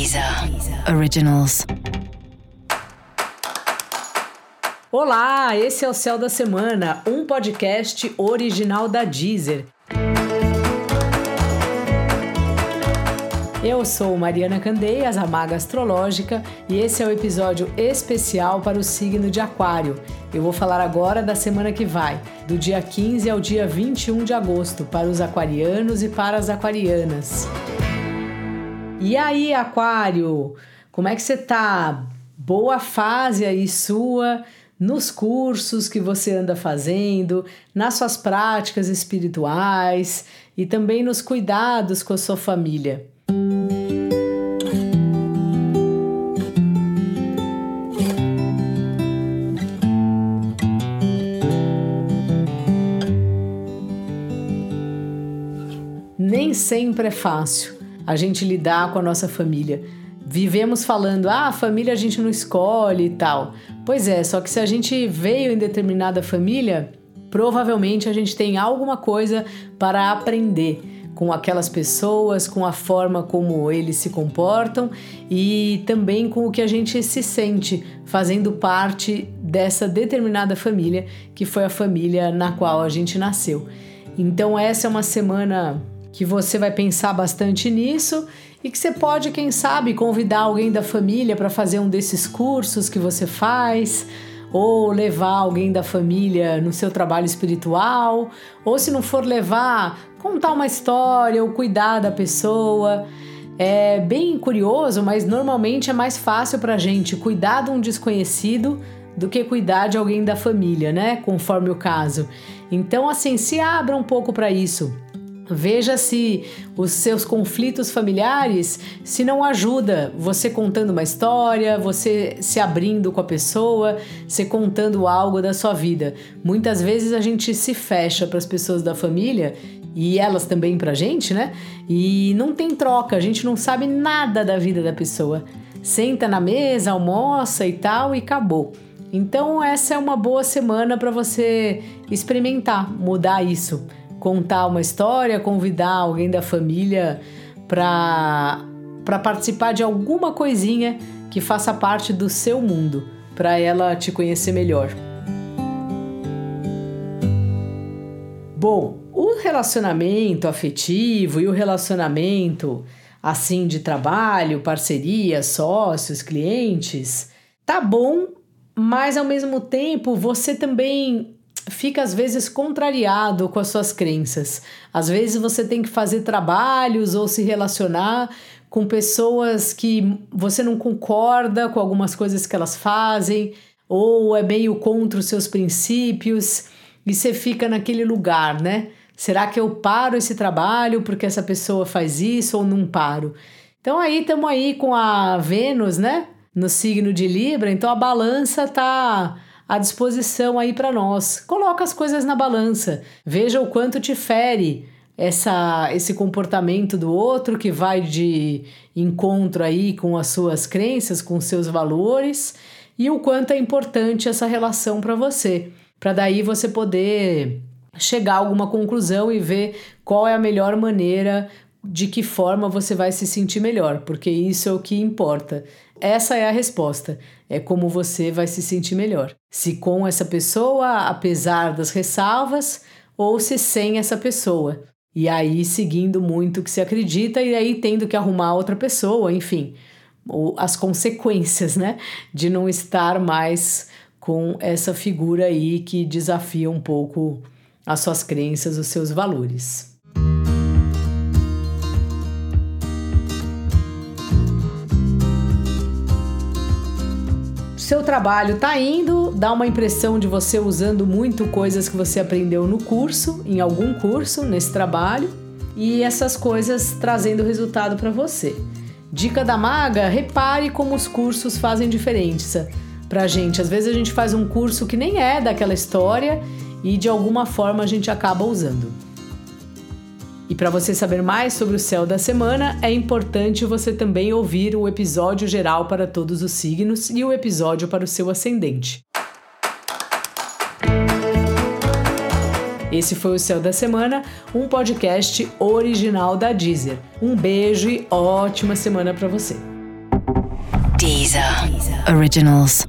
Deezer Originals. Olá, esse é o Céu da Semana, um podcast original da Deezer. Eu sou Mariana Candeias, a Maga Astrológica, e esse é o episódio especial para o signo de Aquário. Eu vou falar agora da semana que vai, do dia 15 ao dia 21 de agosto, para os aquarianos e para as aquarianas. E aí, Aquário, como é que você tá? Boa fase aí sua nos cursos que você anda fazendo, nas suas práticas espirituais e também nos cuidados com a sua família. Nem sempre é fácil a gente lidar com a nossa família. Vivemos falando, ah, a família a gente não escolhe e tal. Pois é, só que se a gente veio em determinada família, provavelmente a gente tem alguma coisa para aprender com aquelas pessoas, com a forma como eles se comportam e também com o que a gente se sente fazendo parte dessa determinada família que foi a família na qual a gente nasceu. Então, essa é uma semana que você vai pensar bastante nisso e que você pode, quem sabe, convidar alguém da família para fazer um desses cursos que você faz, ou levar alguém da família no seu trabalho espiritual, ou se não for levar, contar uma história ou cuidar da pessoa. É bem curioso, mas normalmente é mais fácil para a gente cuidar de um desconhecido do que cuidar de alguém da família, né? Conforme o caso. Então, assim, se abra um pouco para isso. Veja se os seus conflitos familiares se não ajuda você contando uma história, você se abrindo com a pessoa, se contando algo da sua vida. Muitas vezes a gente se fecha para as pessoas da família e elas também para a gente, né? E não tem troca, a gente não sabe nada da vida da pessoa. Senta na mesa, almoça e tal e acabou. Então essa é uma boa semana para você experimentar, mudar isso contar uma história, convidar alguém da família para para participar de alguma coisinha que faça parte do seu mundo, para ela te conhecer melhor. Bom, o relacionamento afetivo e o relacionamento assim de trabalho, parceria, sócios, clientes, tá bom, mas ao mesmo tempo você também fica às vezes contrariado com as suas crenças. Às vezes você tem que fazer trabalhos ou se relacionar com pessoas que você não concorda com algumas coisas que elas fazem, ou é meio contra os seus princípios, e você fica naquele lugar, né? Será que eu paro esse trabalho porque essa pessoa faz isso ou não paro? Então aí estamos aí com a Vênus, né? No signo de Libra, então a balança tá à disposição aí para nós. Coloca as coisas na balança, veja o quanto te fere essa, esse comportamento do outro que vai de encontro aí com as suas crenças, com seus valores e o quanto é importante essa relação para você, para daí você poder chegar a alguma conclusão e ver qual é a melhor maneira de que forma você vai se sentir melhor, porque isso é o que importa. Essa é a resposta. É como você vai se sentir melhor. Se com essa pessoa, apesar das ressalvas, ou se sem essa pessoa. E aí seguindo muito o que se acredita e aí tendo que arrumar outra pessoa, enfim, as consequências, né, de não estar mais com essa figura aí que desafia um pouco as suas crenças, os seus valores. Seu trabalho tá indo, dá uma impressão de você usando muito coisas que você aprendeu no curso, em algum curso, nesse trabalho, e essas coisas trazendo resultado para você. Dica da maga: repare como os cursos fazem diferença pra gente. Às vezes a gente faz um curso que nem é daquela história e de alguma forma a gente acaba usando. E para você saber mais sobre o céu da semana, é importante você também ouvir o episódio geral para todos os signos e o episódio para o seu ascendente. Esse foi o Céu da Semana, um podcast original da Deezer. Um beijo e ótima semana para você. Deezer. Originals.